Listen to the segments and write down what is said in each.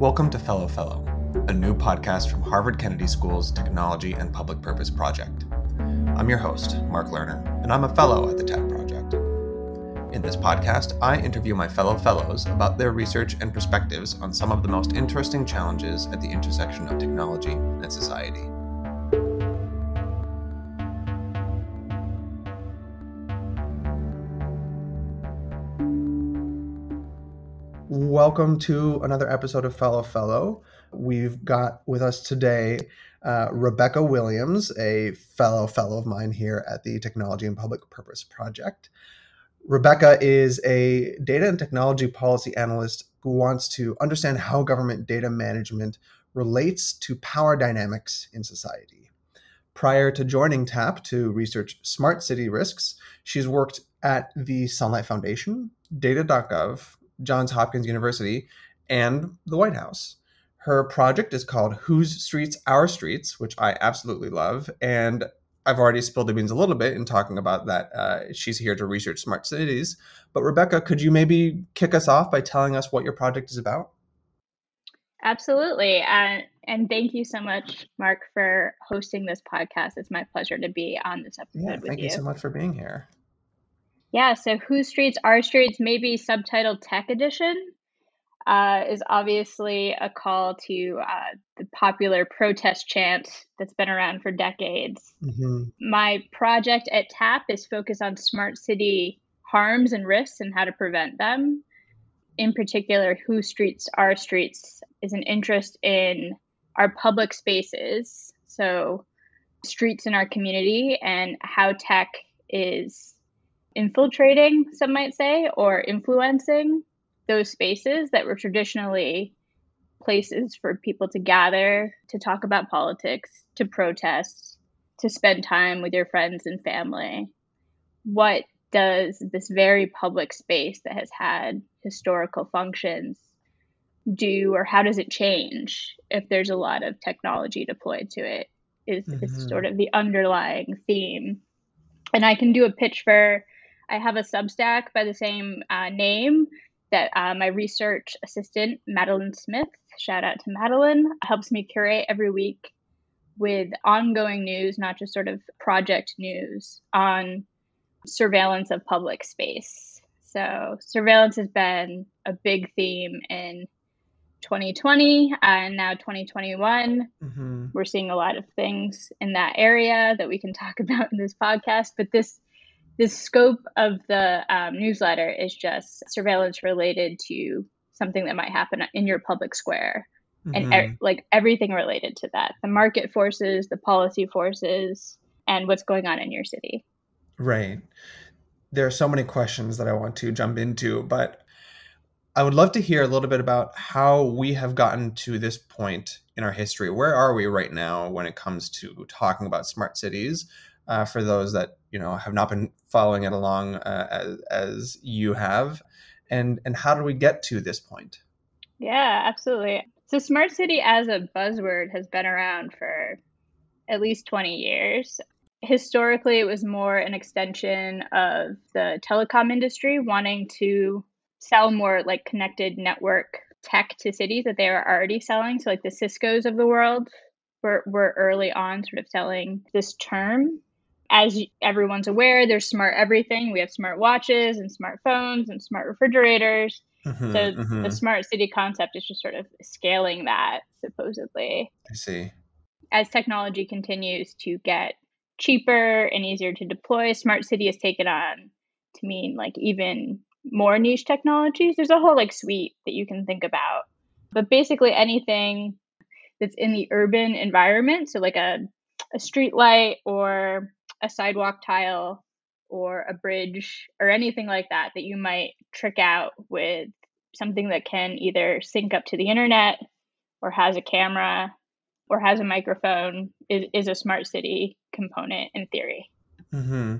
Welcome to Fellow Fellow, a new podcast from Harvard Kennedy School's Technology and Public Purpose Project. I'm your host, Mark Lerner, and I'm a fellow at the TAP Project. In this podcast, I interview my fellow fellows about their research and perspectives on some of the most interesting challenges at the intersection of technology and society. Welcome to another episode of Fellow Fellow. We've got with us today uh, Rebecca Williams, a fellow fellow of mine here at the Technology and Public Purpose Project. Rebecca is a data and technology policy analyst who wants to understand how government data management relates to power dynamics in society. Prior to joining TAP to research smart city risks, she's worked at the Sunlight Foundation, Data.gov, Johns Hopkins University, and the White House. Her project is called Whose Streets Our Streets, which I absolutely love. And I've already spilled the beans a little bit in talking about that. Uh, she's here to research smart cities. But Rebecca, could you maybe kick us off by telling us what your project is about? Absolutely. Uh, and thank you so much, Mark, for hosting this podcast. It's my pleasure to be on this episode yeah, with thank you. you so much for being here. Yeah, so Whose Streets Our Streets, maybe subtitled Tech Edition, uh, is obviously a call to uh, the popular protest chant that's been around for decades. Mm-hmm. My project at TAP is focused on smart city harms and risks and how to prevent them. In particular, Whose Streets Our Streets is an interest in our public spaces, so streets in our community, and how tech is infiltrating, some might say, or influencing those spaces that were traditionally places for people to gather, to talk about politics, to protest, to spend time with your friends and family. What does this very public space that has had historical functions do, or how does it change if there's a lot of technology deployed to it? Is, mm-hmm. is sort of the underlying theme. And I can do a pitch for I have a Substack by the same uh, name that uh, my research assistant, Madeline Smith, shout out to Madeline, helps me curate every week with ongoing news, not just sort of project news on surveillance of public space. So, surveillance has been a big theme in 2020 and now 2021. Mm-hmm. We're seeing a lot of things in that area that we can talk about in this podcast, but this the scope of the um, newsletter is just surveillance related to something that might happen in your public square. Mm-hmm. and er- like everything related to that the market forces the policy forces and what's going on in your city. Right. There are so many questions that i want to jump into but i would love to hear a little bit about how we have gotten to this point in our history. Where are we right now when it comes to talking about smart cities uh, for those that you know have not been following it along uh, as, as you have. And and how do we get to this point? Yeah absolutely. So smart city as a buzzword has been around for at least 20 years. Historically it was more an extension of the telecom industry wanting to sell more like connected network tech to cities that they were already selling. So like the ciscos of the world were, were early on sort of selling this term as everyone's aware, there's smart everything. We have smart watches and smartphones and smart refrigerators. Mm-hmm, so mm-hmm. the smart city concept is just sort of scaling that, supposedly. I see. As technology continues to get cheaper and easier to deploy, smart city has taken on to mean like even more niche technologies. There's a whole like suite that you can think about. But basically anything that's in the urban environment, so like a a street light or a sidewalk tile or a bridge or anything like that that you might trick out with something that can either sync up to the internet or has a camera or has a microphone is, is a smart city component in theory. Mm-hmm.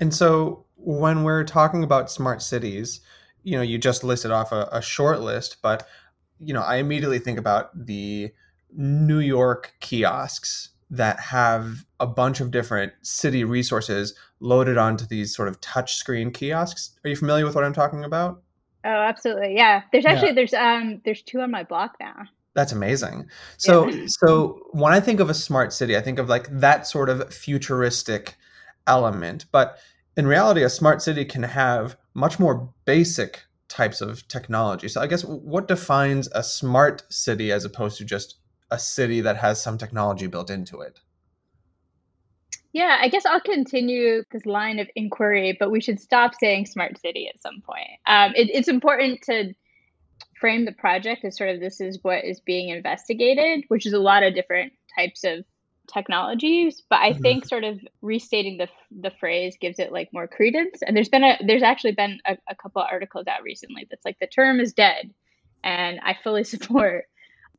And so when we're talking about smart cities, you know, you just listed off a, a short list, but you know, I immediately think about the New York kiosks that have a bunch of different city resources loaded onto these sort of touch screen kiosks. Are you familiar with what I'm talking about? Oh, absolutely. Yeah. There's actually yeah. there's um there's two on my block now. That's amazing. So Yeah. so when I think of a smart city, I think of like that sort of futuristic element. But in reality, a smart city can have much more basic types of technology. So I guess what defines a smart city as opposed to just a city that has some technology built into it? Yeah, I guess I'll continue this line of inquiry, but we should stop saying smart city at some point. Um, it, it's important to frame the project as sort of this is what is being investigated, which is a lot of different types of technologies. But I Mhm. think sort of restating the the phrase gives it like more credence. And there's been a there's actually been a, a couple articles out recently that's like the term is dead, and I fully support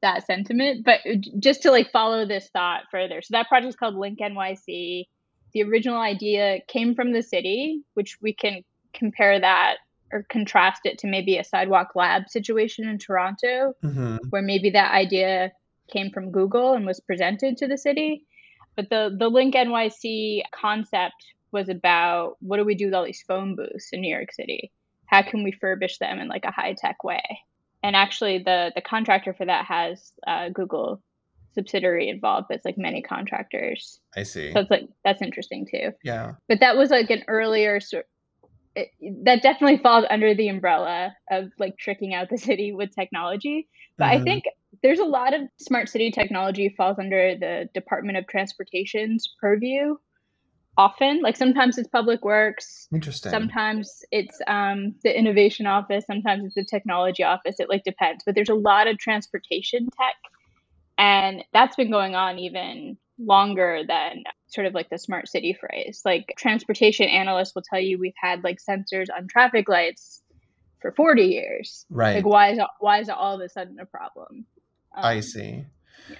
that sentiment. But just to like follow this thought further, so that project is called Link NYC. The original idea came from the city, which we can compare that or contrast it to maybe a sidewalk lab situation in Toronto, hmm where maybe that idea came from Google and was presented to the city. But the the Link NYC concept was about what do we do with all these phone booths in New York City? How can we furbish them in like a high tech way? And actually, the the contractor for that has a Google subsidiary involved. But it's like many contractors, I see. so it's like that's interesting too Yeah. but that was like an earlier sort it, that definitely falls under the umbrella of like tricking out the city with technology but i Mhm. think there's a lot of smart city technology falls under the department of transportation's purview often. Like sometimes it's public works. Interesting. sometimes it's um, the innovation office. Sometimes it's the technology office. It like depends. But there's a lot of transportation tech. And that's been going on even longer than sort of like the smart city phrase. Like transportation analysts will tell you we've had like sensors on traffic lights for 40 years. Right. like why is why is it all of a sudden a problem? I Um, see. yeah.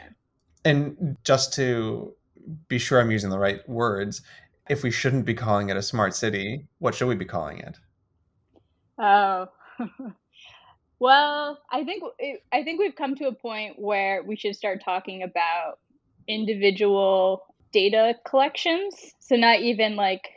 And just to be sure I'm using the right words, if we shouldn't be calling it a smart city, what should we be calling it? Oh, well, I think it, I think we've come to a point where we should start talking about individual data collections. So not even like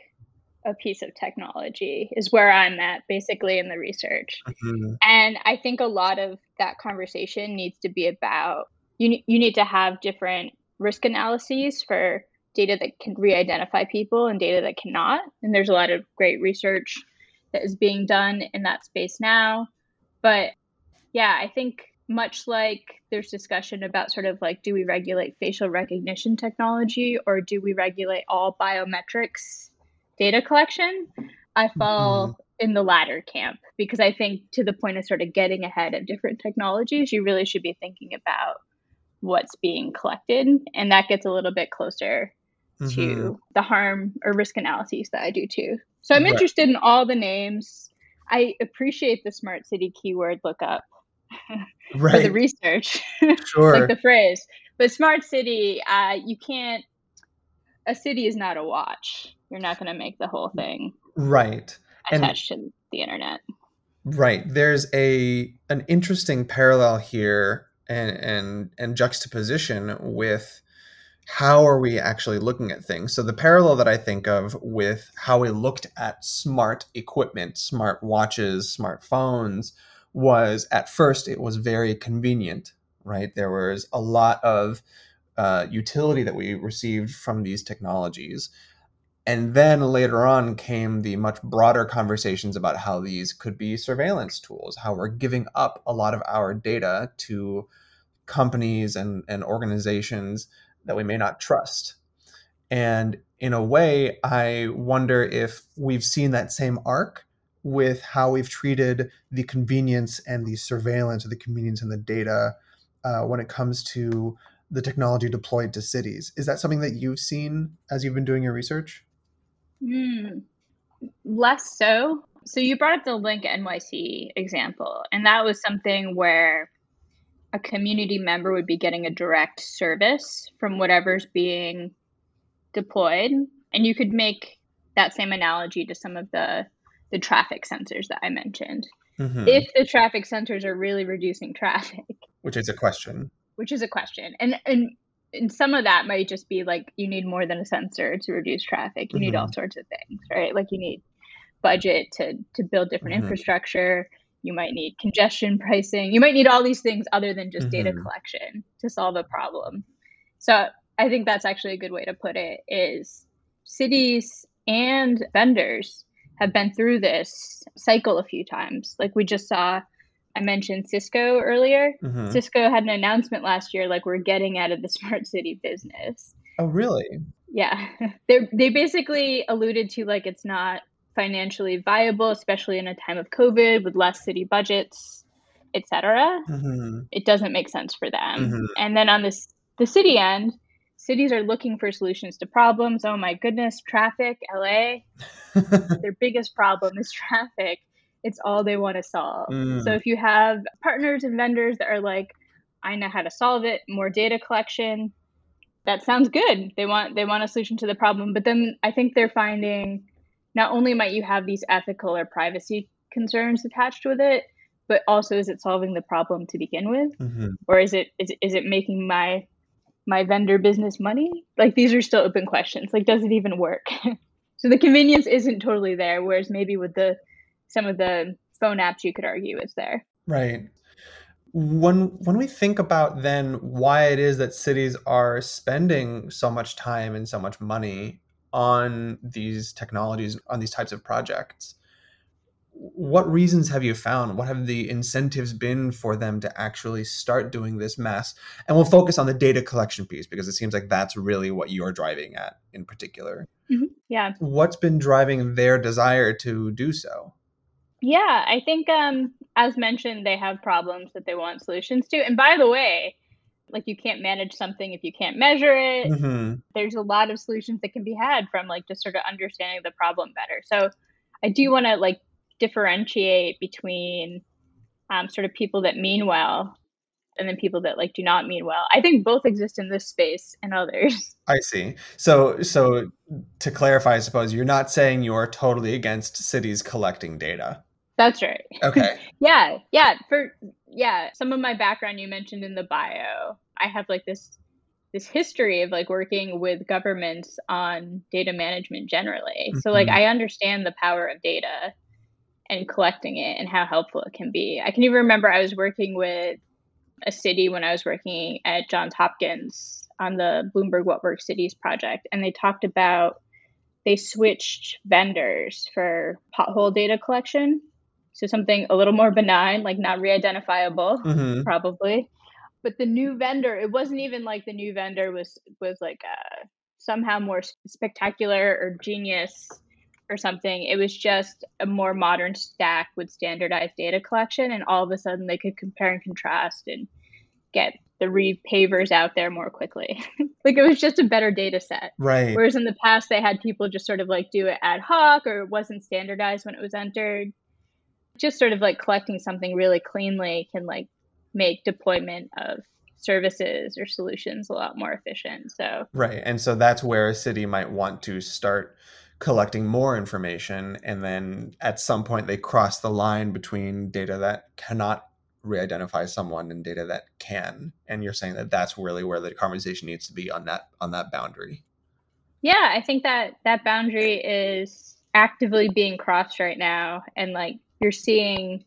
a piece of technology is where I'm at basically in the research. Mhm. And I think a lot of that conversation needs to be about you you need to have different risk analyses for data that can re-identify people and data that cannot. And there's a lot of great research that is being done in that space now. But yeah, I think much like there's discussion about sort of like do we regulate facial recognition technology or do we regulate all biometrics data collection? I fall mm-hmm. in the latter camp because I think to the point of sort of getting ahead of different technologies, you really should be thinking about what's being collected. And that gets a little bit closer Mhm. to the harm or risk analyses that I do too. So I'm Right. interested in all the names. I appreciate the smart city keyword lookup for the research, Sure. like the phrase. But smart city, uh, you can't. A city is not a watch. You're not going to make the whole thing right. And- attached to the internet. Right. There's a an interesting parallel here and and and juxtaposition with how are we actually looking at things. So the parallel that I think of with how we looked at smart equipment, smart watches, smartphones was at first it was very convenient, right? There was a lot of uh, utility that we received from these technologies. And then later on came the much broader conversations about how these could be surveillance tools, how we're giving up a lot of our data to companies and, and organizations that we may not trust. And in a way, I wonder if we've seen that same arc with how we've treated the convenience and the surveillance or the convenience and the data uh, when it comes to the technology deployed to cities. Is that something that you've seen as you've been doing your research? Hmm. Less so. So you brought up the Link NYC example, and that was something where a community member would be getting a direct service from whatever's being deployed, and you could make that same analogy to some of the the traffic sensors that I mentioned. Mhm. If the traffic sensors are really reducing traffic, Which is a question. which is a question, and and and some of that might just be like you need more than a sensor to reduce traffic. You need all sorts of things, right? Like you need budget to to build different Mhm. infrastructure. you might need congestion pricing, you might need all these things other than just Mm-hmm. data collection to solve a problem. So I think that's actually a good way to put it is cities and vendors have been through this cycle a few times. Like we just saw I mentioned Cisco earlier. Mhm. Cisco had an announcement last year like we're getting out of the smart city business. Oh, really? Yeah. They they basically alluded to like it's not financially viable, especially in a time of COVID with less city budgets, etc. hmm It doesn't make sense for them. Mhm. And then on this the city end, cities are looking for solutions to problems. Oh my goodness, traffic, LA, their biggest problem is traffic. It's all they want to solve. Mm. So if you have partners and vendors that are like, I know how to solve it, more data collection, that sounds good. They want they want a solution to the problem. But then I think they're finding not only might you have these ethical or privacy concerns attached with it, but also is it solving the problem to begin with? Mhm. Or is it is, is it making my my vendor business money? Like these are still open questions. Like does it even work? so the convenience isn't totally there, whereas maybe with the some of the phone apps you could argue is there. Right. When when we think about then why it is that cities are spending so much time and so much money on these technologies, on these types of projects, what reasons have you found? What have the incentives been for them to actually start doing this mass? And we'll focus on the data collection piece because it seems like that's really what you're driving at in particular. Mm-hmm. Yeah. What's been driving their desire to do so? Yeah, I think um as mentioned they have problems that they want solutions to. And by the way, like you can't manage something if you can't measure it. hmm There's a lot of solutions that can be had from like just sort of understanding the problem better. So I do want to like differentiate between um, sort of people that mean well and then people that like do not mean well. I think both exist in this space and others. I see. So, so to clarify, I suppose you're not saying you're totally against cities collecting data. That's right. Okay. Yeah, yeah. For yeah, some of my background you mentioned in the bio. I have like this this history of like working with governments on data management generally. So like Mhm. I understand the power of data and collecting it and how helpful it can be. I can even remember I was working with a city when I was working at Johns Hopkins on the Bloomberg What Works Cities project and they talked about they switched vendors for pothole data collection. So something a little more benign, like not re-identifiable, hmm probably. But the new vendor, it wasn't even like the new vendor was was like uh, somehow more spectacular or genius or something. It was just a more modern stack with standardized data collection, and all of a sudden they could compare and contrast and get the repavers out there more quickly. like it was just a better data set. Right. Whereas in the past, they had people just sort of like do it ad hoc or it wasn't standardized when it was entered. Just sort of like collecting something really cleanly can like make deployment of services or solutions a lot more efficient. So, Right. And so that's where a city might want to start collecting more information. And then at some point, they cross the line between data that cannot re identify someone and data that can. And you're saying that that's really where the conversation needs to be on that on that boundary. yeah, I think that that boundary is actively being crossed right now. And like you're seeing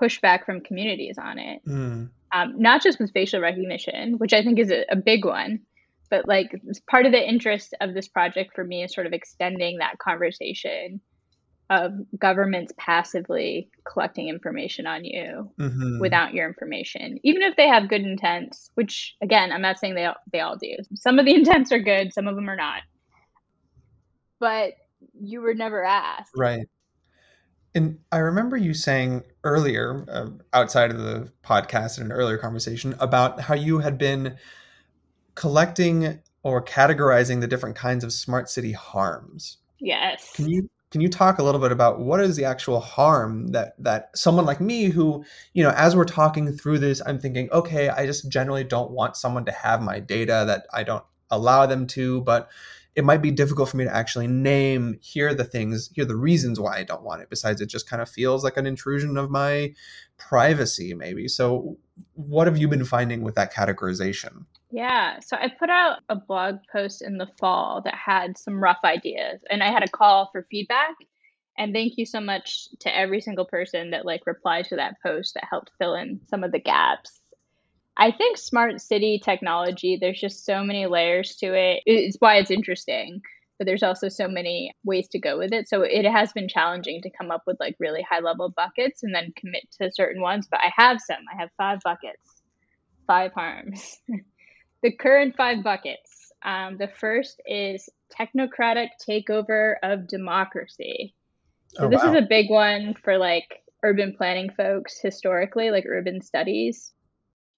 pushback from communities on it. Mm. um, not just with facial recognition, which I think is a, a big one, but like part of the interest of this project for me is sort of extending that conversation of governments passively collecting information on you Mhm. without your information, even if they have good intents. Which again, I'm not saying they all, they all do. Some of the intents are good, some of them are not. But you were never asked. Right. And I remember you saying earlier, uh, outside of the podcast in an earlier conversation, about how you had been collecting or categorizing the different kinds of smart city harms. Yes. Can you can you talk a little bit about what is the actual harm that that someone like me who, you know, as we're talking through this, I'm thinking, okay, I just generally don't want someone to have my data that I don't allow them to, but it might be difficult for me to actually name here the things, here the reasons why I don't want it. Besides, it just kind of feels like an intrusion of my privacy, maybe. So, what have you been finding with that categorization? Yeah, so I put out a blog post in the fall that had some rough ideas, and I had a call for feedback. And thank you so much to every single person that like replied to that post that helped fill in some of the gaps. I think smart city technology, there's just so many layers to it. It's why it's interesting, but there's also so many ways to go with it. So it has been challenging to come up with like really high level buckets and then commit to certain ones. But I have some. I have five buckets, five harms. the current five buckets. Um, the first is technocratic takeover of democracy. So oh, this wow. is a big one for like urban planning folks historically, like urban studies.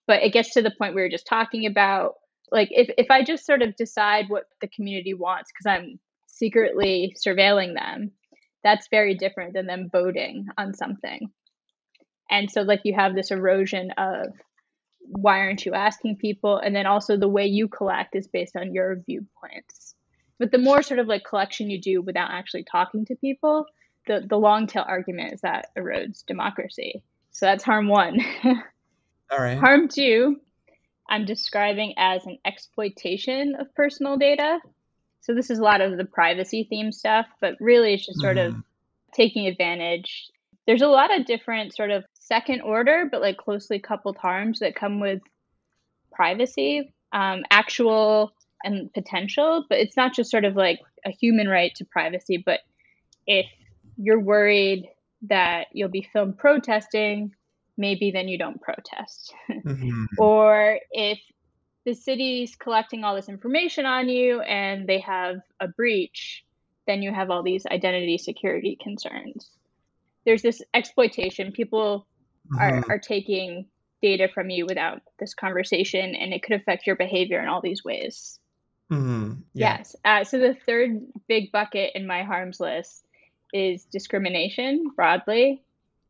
But it gets to the point we were just talking about. Like if, if I just sort of decide what the community wants because I'm secretly surveilling them, that's very different than them voting on something. And so like you have this erosion of why aren't you asking people? And then also the way you collect is based on your viewpoints. But the more sort of like collection you do without actually talking to people, the, the long tail argument is that erodes democracy. So that's harm one. All right. Harm two, I'm describing as an exploitation of personal data. So this is a lot of the privacy theme stuff, but really it's just sort mm. of mm-hmm. taking advantage. There's a lot of different sort of second order, but like closely coupled harms that come with privacy, um, actual and potential. But it's not just sort of like a human right to privacy, but if you're worried that you'll be filmed protesting, maybe then you don't protest. Mm-hmm. or if the city's collecting all this information on you and they have a breach, then you have all these identity security concerns. There's this exploitation. People mm-hmm. are, are taking data from you without this conversation, and it could affect your behavior in all these ways. Mm-hmm. Yeah. Yes. Uh, so the third big bucket in my harms list is discrimination broadly.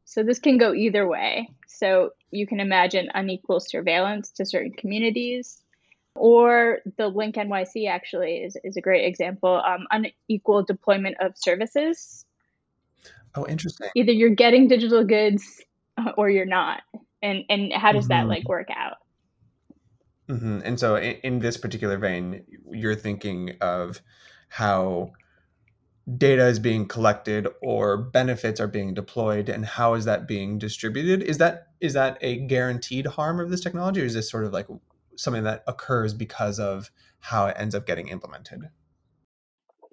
So this can go either way. So you can imagine unequal surveillance to certain communities, or the Link NYC actually is, is a great example um, unequal deployment of services. Oh, interesting. Either you're getting digital goods or you're not. And, and how does mm-hmm. that like work out? Mm-hmm. And so, in, in this particular vein, you're thinking of how data is being collected or benefits are being deployed and how is that being distributed is that is that a guaranteed harm of this technology or is this sort of like something that occurs because of how it ends up getting implemented?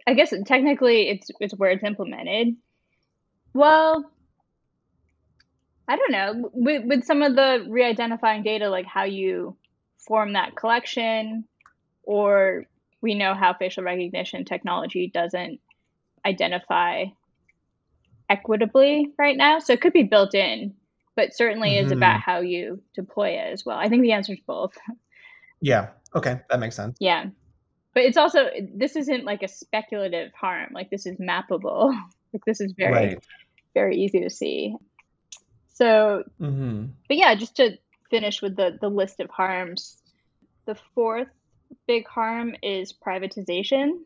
I guess technically it's it's where it's implemented. Well i don't know. With, with some of the re-identifying data like how you form that collection or we know how facial recognition technology doesn't identify equitably right now. So it could be built in, but certainly mm-hmm. is about mm-hmm. how you deploy it as well. I think the answer is both. Yeah. Okay. That makes sense. Yeah. But it's also, this isn't like a speculative harm. Like this is mappable. like this is very, right. very easy to see. So, mm-hmm. but yeah, just to finish with the, the list of harms, the fourth big harm is privatization.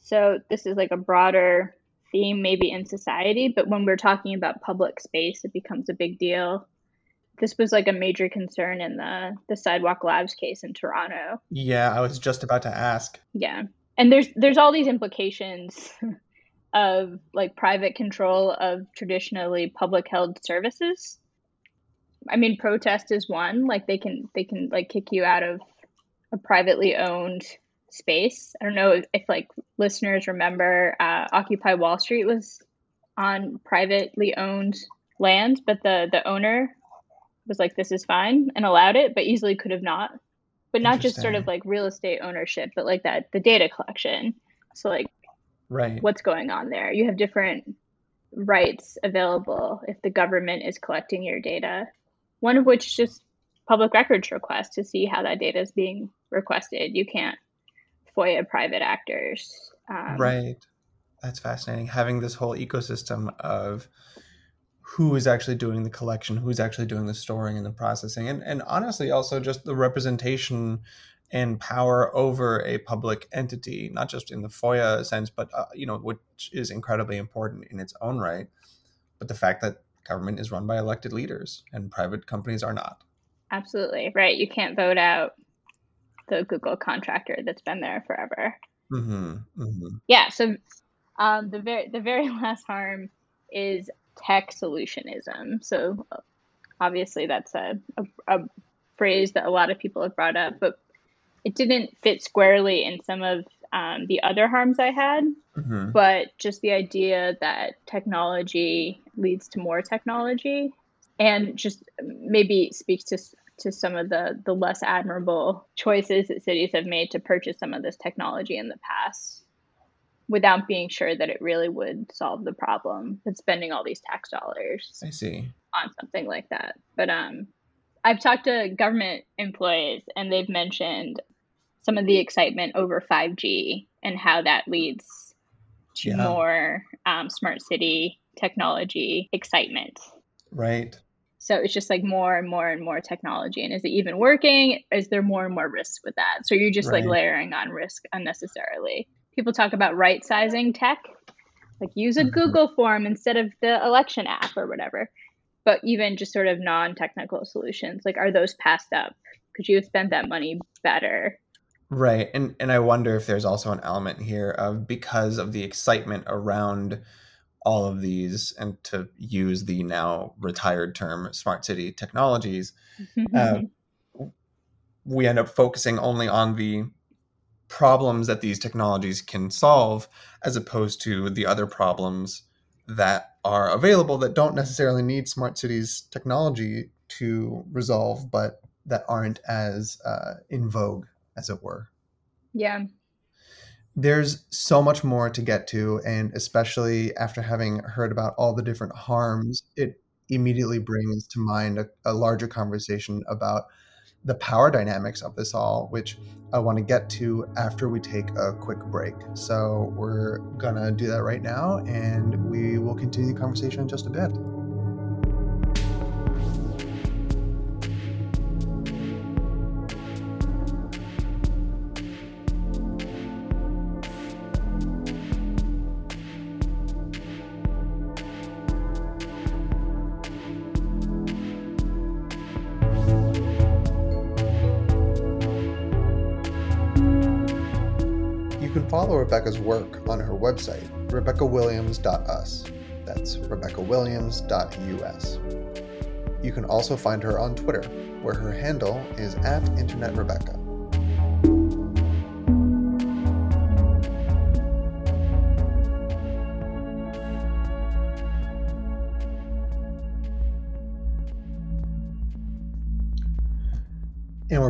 So this is like a broader theme maybe in society, but when we're talking about public space, it becomes a big deal. This was like a major concern in the the Sidewalk Labs case in Toronto. Yeah, I was just about to ask. Yeah. And there's there's all these implications of like private control of traditionally public held services. I mean protest is one, like they can they can like kick you out of a privately owned space. I don't know if, like listeners remember, uh, Occupy Wall Street was on privately owned land, but the the owner was like, "This is fine" and allowed it, but easily could have not. But not just sort of like real estate ownership, but like that the data collection. So like, right, what's going on there? You have different rights available if the government is collecting your data. One of which is just public records request to see how that data is being requested. You can't FOIA private actors. Um, right. That's fascinating. Having this whole ecosystem of who is actually doing the collection, who's actually doing the storing and the processing, and, and honestly, also just the representation and power over a public entity, not just in the FOIA sense, but uh, you know, which is incredibly important in its own right. But the fact that government is run by elected leaders and private companies are not. Absolutely right. You can't vote out the Google contractor that's been there forever. Mm-hmm, mm-hmm. Yeah. So Um, the very the very last harm is tech solutionism. So obviously that's a, a, a phrase that a lot of people have brought up, but it didn't fit squarely in some of um, the other harms I had. Mm-hmm. But just the idea that technology leads to more technology, and just maybe speaks to to some of the the less admirable choices that cities have made to purchase some of this technology in the past without being sure that it really would solve the problem of spending all these tax dollars. I see. On something like that. But um I've talked to government employees and they've mentioned some of the excitement over 5G and how that leads to yeah. more um, smart city technology excitement. Right. So it's just like more and more and more technology. And is it even working? Is there more and more risk with that? So you're just right. like layering on risk unnecessarily. People talk about right sizing tech, like use a mm-hmm. Google form instead of the election app or whatever. But even just sort of non technical solutions, like are those passed up? Could you have spent that money better? Right. And and I wonder if there's also an element here of because of the excitement around all of these and to use the now retired term smart city technologies uh, we end up focusing only on the problems that these technologies can solve as opposed to the other problems that are available that don't necessarily need smart cities technology to resolve but that aren't as uh, in vogue as it were. Yeah there's so much more to get to and especially after having heard about all the different harms it immediately brings to mind a, a, larger conversation about the power dynamics of this all which i want to get to after we take a quick break. So we're gonna do that right now and we will continue the conversation in just a bit Rebecca's work on her website, rebeccawilliams.us. That's rebeccawilliams.us. You can also find her on Twitter, where her handle is at InternetRebecca.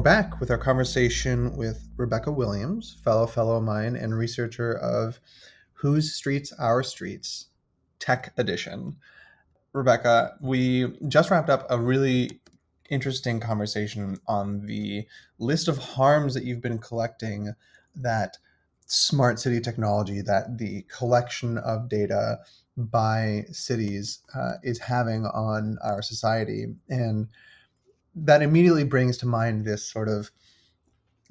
Back with our conversation with Rebecca Williams, fellow fellow of mine and researcher of Whose Streets Our Streets Tech Edition. Rebecca, we just wrapped up a really interesting conversation on the list of harms that you've been collecting that smart city technology, that the collection of data by cities uh, is having on our society. And that immediately brings to mind this sort of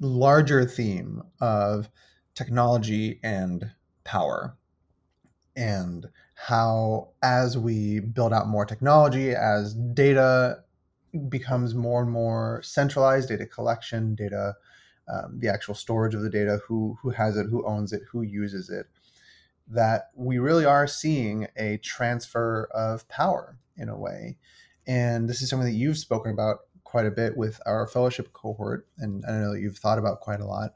larger theme of technology and power and how as we build out more technology as data becomes more and more centralized data collection data um, the actual storage of the data who who has it who owns it who uses it that we really are seeing a transfer of power in a way. And this is something that you've spoken about quite a bit with our fellowship cohort, and I know that you've thought about quite a lot.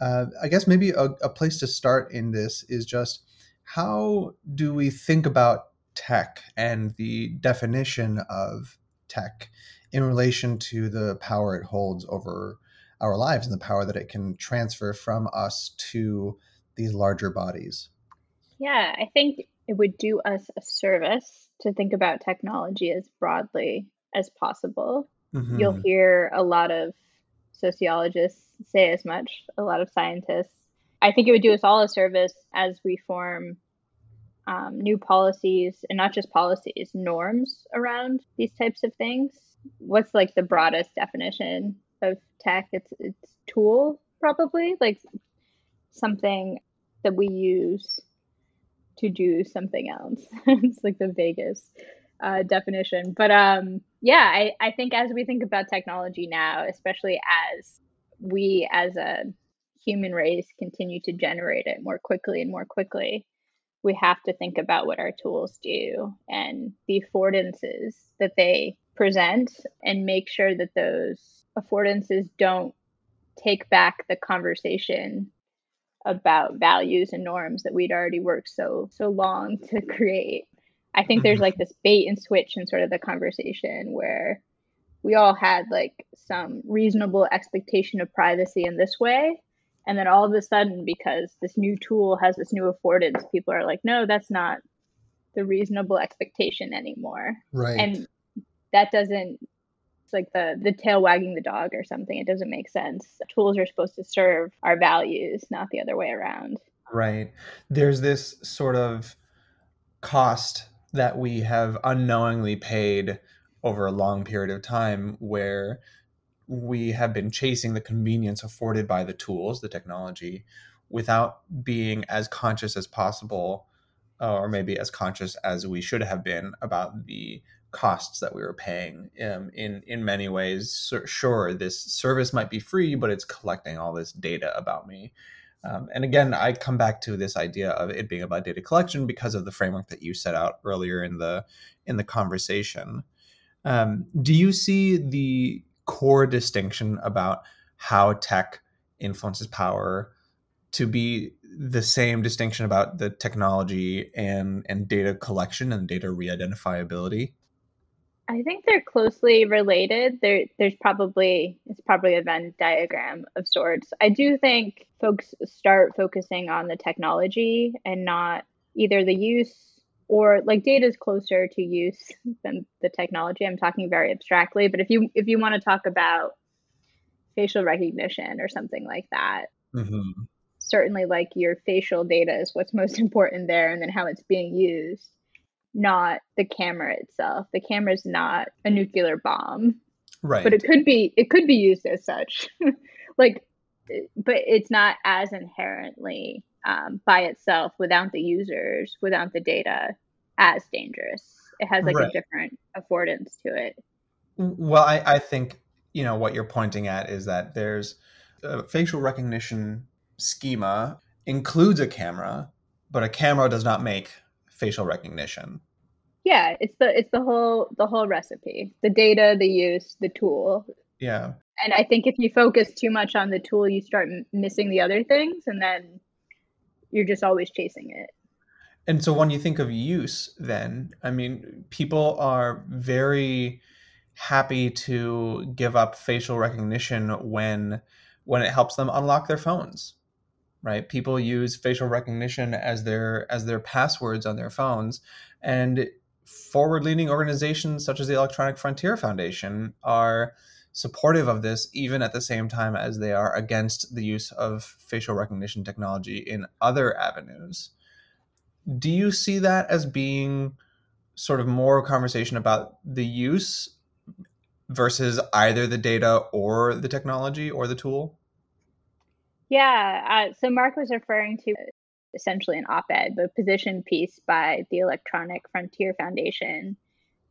Uh, I guess maybe a, a place to start in this is just how do we think about tech and the definition of tech in relation to the power it holds over our lives and the power that it can transfer from us to these larger bodies? Yeah, I think it would do us a service to think about technology as broadly as possible. Mm-hmm. You'll hear a lot of sociologists say as much, a lot of scientists. I think it would do us all a service as we form um, new policies and not just policies, norms around these types of things. What's like the broadest definition of tech? It's it's tool probably like something that we use to do something else. it's like the vaguest uh, definition. But um, yeah, I, I think as we think about technology now, especially as we as a human race continue to generate it more quickly and more quickly, we have to think about what our tools do and the affordances that they present and make sure that those affordances don't take back the conversation about values and norms that we'd already worked so so long to create. I think there's like this bait and switch in sort of the conversation where we all had like some reasonable expectation of privacy in this way. And then all of a sudden because this new tool has this new affordance people are like no that's not the reasonable expectation anymore. Right. And that doesn't it's like the the tail wagging the dog or something. It doesn't make sense. Tools are supposed to serve our values not the other way around. Right. There's this sort of cost that we have unknowingly paid over a long period of time where we have been chasing the convenience afforded by the tools, the technology, without being as conscious as possible, uh, or maybe as conscious as we should have been about the costs that we were paying. Um, in in many ways, sure, this service might be free, but it's collecting all this data about me. Um, and again, I come back to this idea of it being about data collection because of the framework that you set out earlier in the in the conversation. Um, do you see the core distinction about how tech influences power to be the same distinction about the technology and and data collection and data re-identifiability i think they're closely related. There there's probably it's probably a venn diagram of sorts. I do think folks start focusing on the technology and not either the use or like data is closer to use than the technology. I'm talking very abstractly but if you if you want to talk about facial recognition or something like that mm-hmm. certainly like your facial data is what's most important there and then how it's being used not the camera itself the camera is not a nuclear bomb right but it could be it could be used as such like but it's not as inherently um, by itself without the users, without the data, as dangerous. It has like right. a different affordance to it. Well, I, I think you know what you're pointing at is that there's a facial recognition schema includes a camera, but a camera does not make facial recognition. Yeah, it's the it's the whole the whole recipe. The data, the use, the tool. Yeah. And I think if you focus too much on the tool, you start m- missing the other things and then you're just always chasing it. And so when you think of use, then, I mean, people are very happy to give up facial recognition when when it helps them unlock their phones right people use facial recognition as their as their passwords on their phones and forward leaning organizations such as the electronic frontier foundation are supportive of this, even at the same time as they are against the use of facial recognition technology in other avenues. Do you see that as being sort of more conversation about the use versus either the data or the technology or the tool? Yeah. Uh, so Mark was referring to essentially an op ed, the position piece by the Electronic Frontier Foundation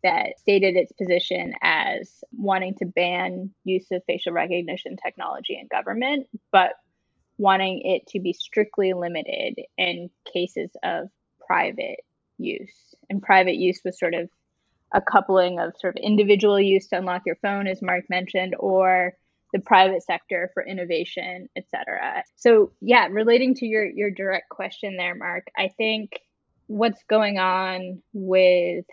that stated its position as wanting to ban use of facial recognition technology in government, but wanting it to be strictly limited in cases of private use. And private use was sort of a coupling of sort of individual use to unlock your phone, as Mark mentioned, or the private sector for innovation, et cetera. So yeah, relating to your your direct question there, Mark, I think what's going on with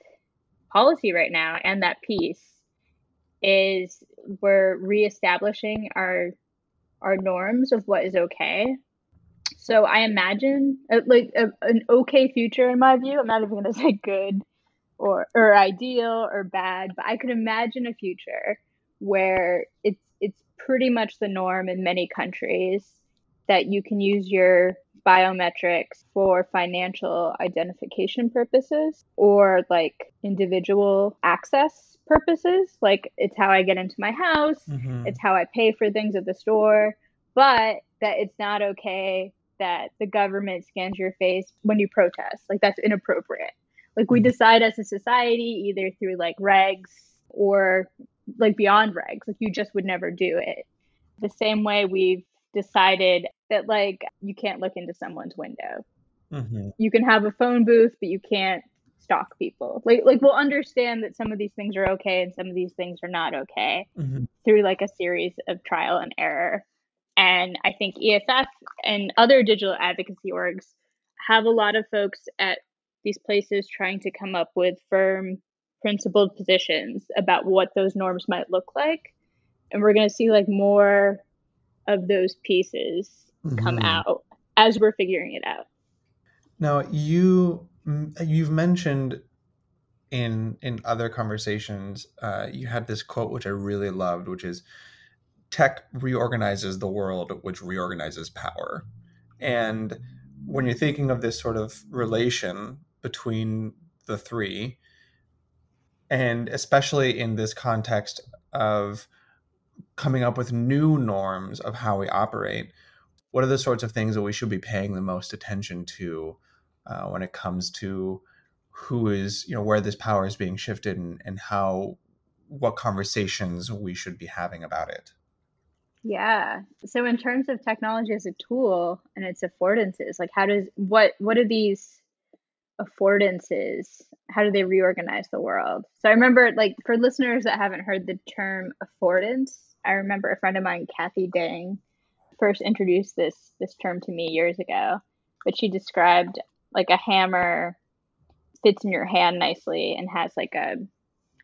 policy right now and that piece is we're reestablishing our our norms of what is okay. So I imagine uh, like a, an okay future in my view. I'm not even going to say good or or ideal or bad, but I could imagine a future where it's it's pretty much the norm in many countries that you can use your biometrics for financial identification purposes or like individual access purposes. Like it's how I get into my house, mm-hmm. it's how I pay for things at the store, but that it's not okay that the government scans your face when you protest. Like that's inappropriate. Like we mm-hmm. decide as a society either through like regs or like beyond regs, like you just would never do it. The same way we've decided that like you can't look into someone's window mm-hmm. you can have a phone booth, but you can't stalk people. Like like we'll understand that some of these things are okay and some of these things are not okay mm-hmm. through like a series of trial and error. And I think EFF and other digital advocacy orgs have a lot of folks at these places trying to come up with firm principled positions about what those norms might look like. And we're going to see like more of those pieces mm-hmm. come out as we're figuring it out. Now, you you've mentioned in in other conversations, uh, you had this quote which I really loved, which is tech reorganizes the world, which reorganizes power. And when you're thinking of this sort of relation between the three, and especially in this context of coming up with new norms of how we operate, what are the sorts of things that we should be paying the most attention to uh, when it comes to who is, you know, where this power is being shifted and, and how, what conversations we should be having about it? Yeah. So in terms of technology as a tool and its affordances, like how does what what are these affordances? How do they reorganize the world? So I remember like for listeners that haven't heard the term affordance, I remember a friend of mine, Kathy Dang, first introduced this this term to me years ago. But she described like a hammer fits in your hand nicely and has like a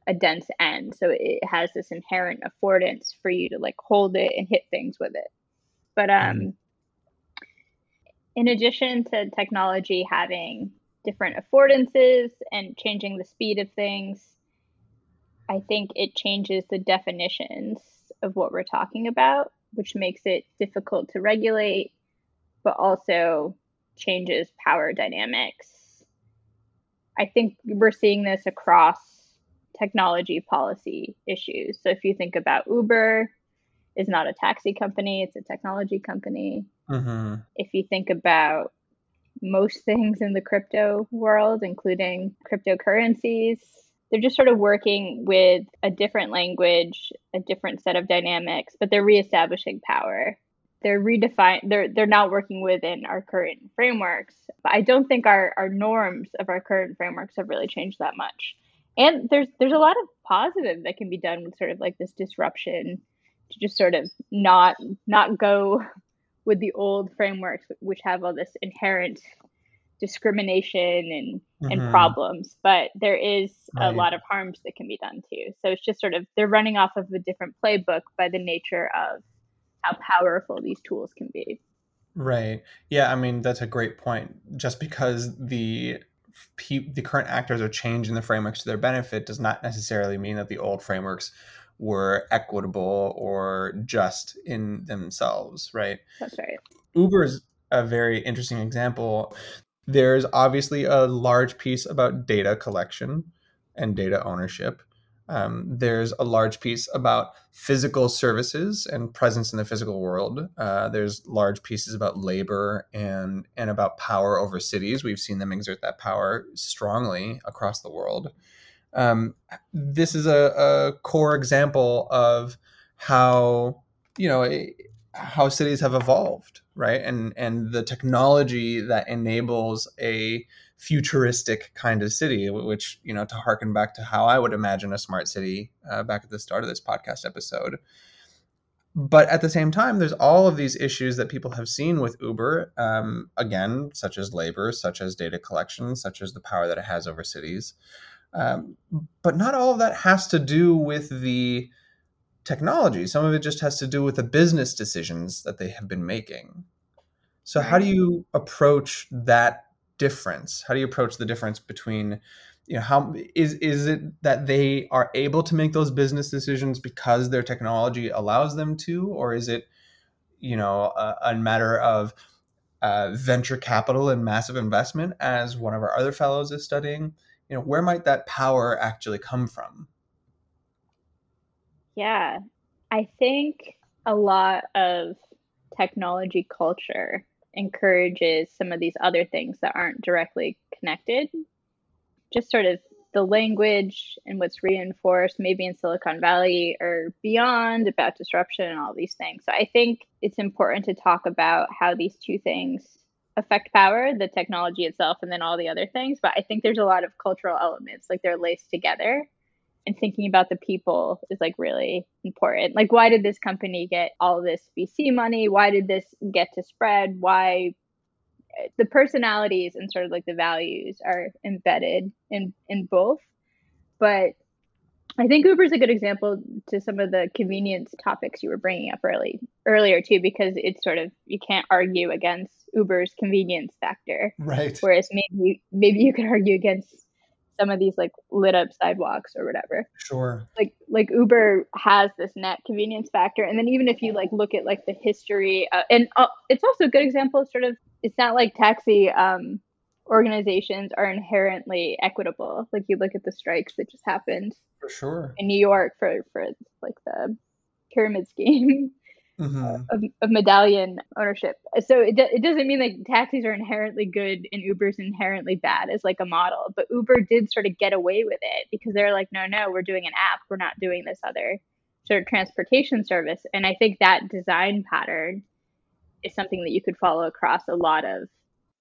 a dense end. So it has this inherent affordance for you to like hold it and hit things with it. But um, mm-hmm. in addition to technology having different affordances and changing the speed of things, I think it changes the definitions of what we're talking about, which makes it difficult to regulate, but also changes power dynamics. I think we're seeing this across technology policy issues. So if you think about Uber, is not a taxi company, it's a technology company. Mm-hmm. If you think about most things in the crypto world, including cryptocurrencies, they're just sort of working with a different language, a different set of dynamics, but they're reestablishing power. They're redefined. They're they're not working within our current frameworks. But I don't think our, our norms of our current frameworks have really changed that much and there's there's a lot of positive that can be done with sort of like this disruption to just sort of not not go with the old frameworks which have all this inherent discrimination and mm-hmm. and problems but there is right. a lot of harms that can be done too so it's just sort of they're running off of a different playbook by the nature of how powerful these tools can be right yeah i mean that's a great point just because the pe- the current actors are changing the frameworks to their benefit does not necessarily mean that the old frameworks were equitable or just in themselves, right? That's right. Uber is a very interesting example. There's obviously a large piece about data collection and data ownership. Um, there's a large piece about physical services and presence in the physical world. Uh, there's large pieces about labor and and about power over cities. We've seen them exert that power strongly across the world. Um, this is a, a, core example of how you know how cities have evolved, right? And and the technology that enables a futuristic kind of city, which, you know, to harken back to how I would imagine a smart city uh, back at the start of this podcast episode. But at the same time, there's all of these issues that people have seen with Uber, um, again, such as labor, such as data collection, such as the power that it has over cities. Um, but not all of that has to do with the technology. Some of it just has to do with the business decisions that they have been making. So, how do you approach that difference? How do you approach the difference between you know how is is it that they are able to make those business decisions because their technology allows them to or is it you know a, a matter of uh, venture capital and massive investment as one of our other fellows is studying you know where might that power actually come from yeah i think a lot of technology culture encourages some of these other things that aren't directly connected. Just sort of the language and what's reinforced maybe in Silicon Valley or beyond about disruption and all these things. So I think it's important to talk about how these two things affect power, the technology itself, and then all the other things. But I think there's a lot of cultural elements, like they're laced together. And thinking about the people is like really important. Like, why did this company get all this VC money? Why did this get to spread? Why eh, the personalities and sort of like the values are embedded in in both. But I think Uber is a good example to some of the convenience topics you were bringing up early earlier too, because it's sort of you can't argue against Uber's convenience factor, right? Whereas maybe maybe you could argue against some of these like lit up sidewalks or whatever. Sure. Like like Uber has this net convenience factor, and then even if you like look at like the history, uh, and uh, it's also a good example of sort of it's not like taxi um, organizations are inherently equitable. Like you look at the strikes that just happened for sure in New York for for like the pyramid scheme mm-hmm. of, of medallion ownership. So it, it doesn't mean that taxis are inherently good and Uber's inherently bad as like a model, but Uber did sort of get away with it because they're like, no, no, we're doing an app, we're not doing this other sort of transportation service. And I think that design pattern is something that you could follow across a lot of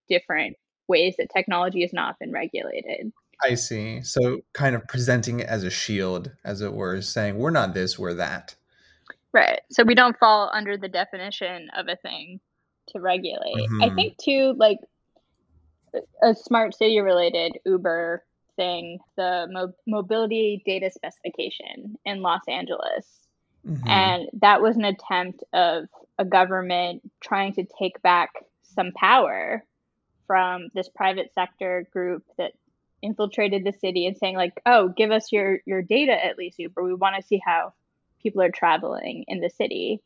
different ways that technology has not been regulated. I see. So kind of presenting it as a shield, as it were, saying we're not this, we're that. Right. So we don't fall under the definition of a thing to regulate. Mm-hmm. I think too, like a smart city related Uber thing, the mo- mobility data specification in Los Angeles. Mm-hmm. And that was an attempt of a government trying to take back some power from this private sector group that infiltrated the city and saying like, "Oh, give us your your data at least, Uber. We want to see how people are traveling in the city."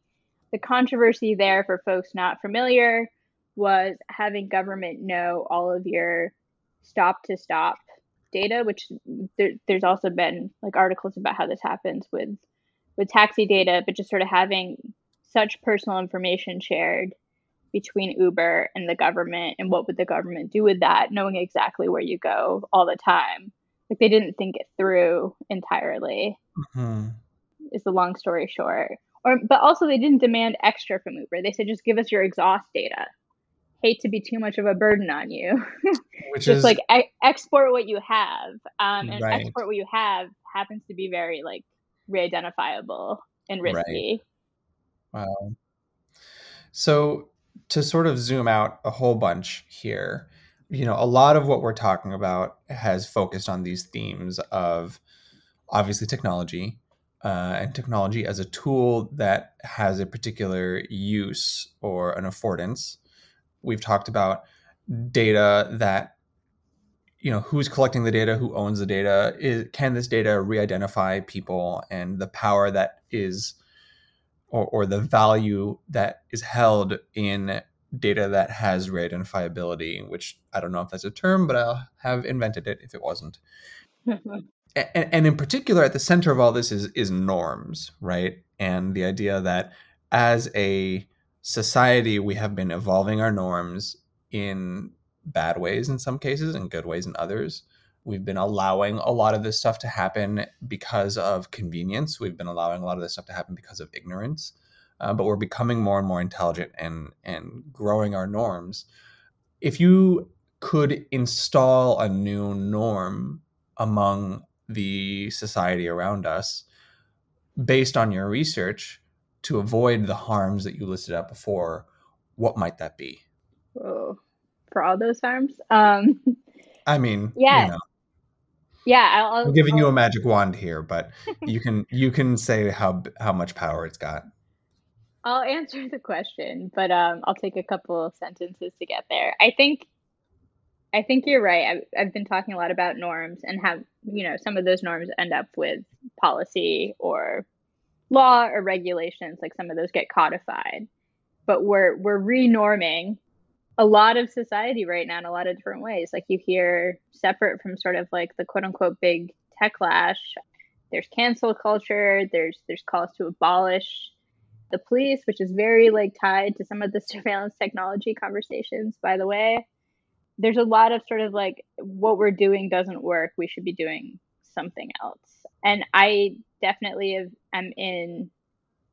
The controversy there for folks not familiar was having government know all of your stop to stop data, which there, there's also been like articles about how this happens with with taxi data, but just sort of having such personal information shared between Uber and the government and what would the government do with that, knowing exactly where you go all the time. Like they didn't think it through entirely. Mm-hmm. Is the long story short. Or but also they didn't demand extra from Uber. They said just give us your exhaust data. Hate to be too much of a burden on you. Which just is... like e- export what you have. Um, and right. export what you have happens to be very like re-identifiable and risky. Right. Wow. So to sort of zoom out a whole bunch here, you know, a lot of what we're talking about has focused on these themes of obviously technology uh, and technology as a tool that has a particular use or an affordance. We've talked about data that you know who's collecting the data who owns the data is can this data re-identify people and the power that is or, or the value that is held in data that has re-identifiability, which I don't know if that's a term, but I'll have invented it if it wasn't. and, and in particular, at the center of all this is is norms, right? And the idea that as a society, we have been evolving our norms in bad ways in some cases and good ways in others. We've been allowing a lot of this stuff to happen because of convenience. We've been allowing a lot of this stuff to happen because of ignorance. Uh, but we're becoming more and more intelligent and and growing our norms. If you could install a new norm among the society around us based on your research to avoid the harms that you listed out before, what might that be? Oh, for all those harms? Um, I mean, yeah. You know yeah i am giving I'll, you a magic wand here but you can you can say how how much power it's got. I'll answer the question but um i'll take a couple of sentences to get there. I think i think you're right. I've, I've been talking a lot about norms and how you know some of those norms end up with policy or law or regulations like some of those get codified. But we're we're renorming a lot of society right now in a lot of different ways. Like you hear separate from sort of like the quote unquote big techlash, there's cancel culture, there's there's calls to abolish the police, which is very like tied to some of the surveillance technology conversations, by the way. There's a lot of sort of like what we're doing doesn't work, we should be doing something else. And I definitely am in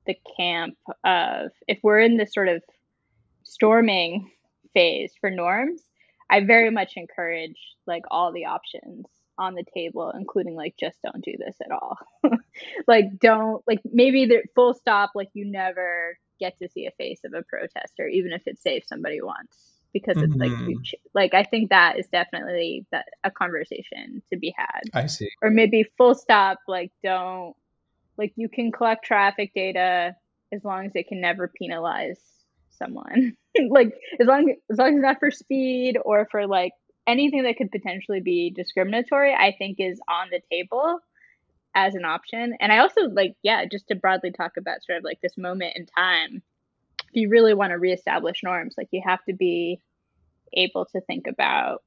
the camp of if we're in this sort of storming phase for norms, I very much encourage like all the options on the table, including like just don't do this at all. like don't like maybe the full stop, like you never get to see a face of a protester, even if it saves somebody once. Because it's mm-hmm. like like I think that is definitely that a conversation to be had. I see. Or maybe full stop, like don't like you can collect traffic data as long as it can never penalize someone. like as long as long as not for speed or for like anything that could potentially be discriminatory, I think is on the table as an option. And I also like, yeah, just to broadly talk about sort of like this moment in time, if you really want to reestablish norms, like you have to be able to think about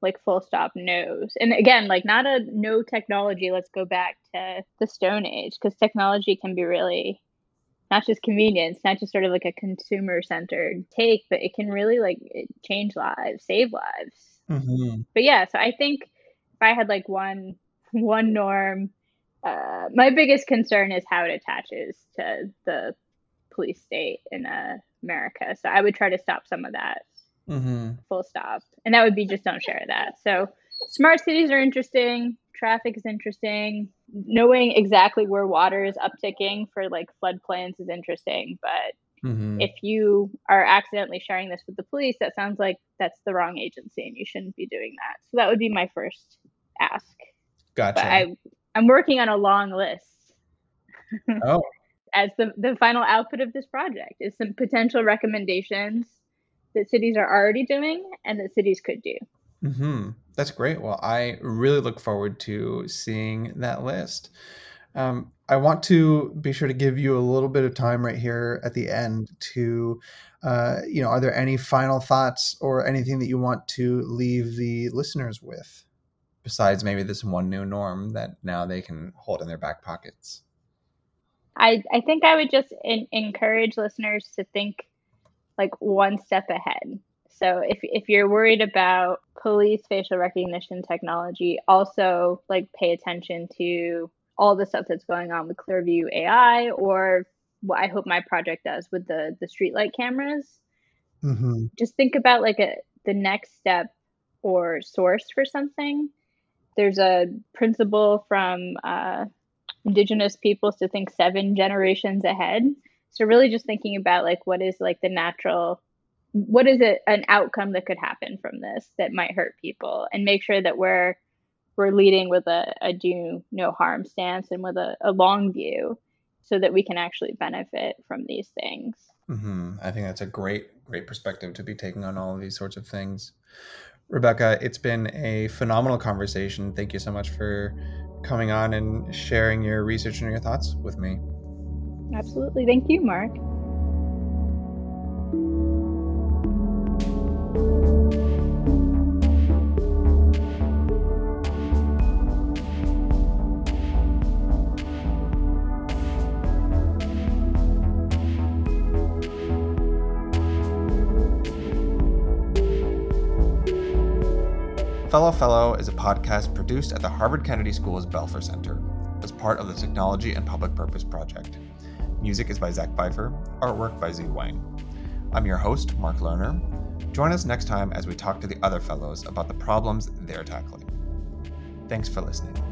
like full stop no's. And again, like not a no technology, let's go back to the Stone Age, because technology can be really not just convenience, not just sort of like a consumer centered take, but it can really like change lives, save lives. Mm-hmm. But yeah, so I think if I had like one one norm, uh, my biggest concern is how it attaches to the police state in uh, America. So I would try to stop some of that. Mm-hmm. Full stop, and that would be just don't share that. So smart cities are interesting. Traffic is interesting knowing exactly where water is upticking for like floodplains is interesting, but mm-hmm. if you are accidentally sharing this with the police, that sounds like that's the wrong agency and you shouldn't be doing that. So that would be my first ask. Gotcha. But I, I'm working on a long list. oh. As the, the final output of this project is some potential recommendations that cities are already doing and that cities could do. Mm-hmm. That's great. Well, I really look forward to seeing that list. Um, I want to be sure to give you a little bit of time right here at the end to, uh, you know, are there any final thoughts or anything that you want to leave the listeners with, besides maybe this one new norm that now they can hold in their back pockets? I, I think I would just in, encourage listeners to think like one step ahead. So if if you're worried about police facial recognition technology, also like pay attention to all the stuff that's going on with Clearview AI or what I hope my project does with the the streetlight cameras. Mm-hmm. Just think about like a the next step or source for something. There's a principle from uh, indigenous peoples to think seven generations ahead. So really just thinking about like what is like the natural what is it an outcome that could happen from this that might hurt people? And make sure that we're we're leading with a, a do no harm stance and with a, a long view so that we can actually benefit from these things. Mm-hmm. i think that's a great great perspective to be taking on all of these sorts of things. Rebecca it's been a phenomenal conversation. Thank you so much for coming on and sharing your research and your thoughts with me. Absolutely. Thank you mark Fellow Fellow is a podcast produced at the Harvard Kennedy School's Belfer Center as part of the Technology and Public Purpose Project. Music is by Zach Pfeiffer, artwork by Z Wang. I'm your host, Mark Lerner. Join us next time as we talk to the other fellows about the problems they're tackling. Thanks for listening.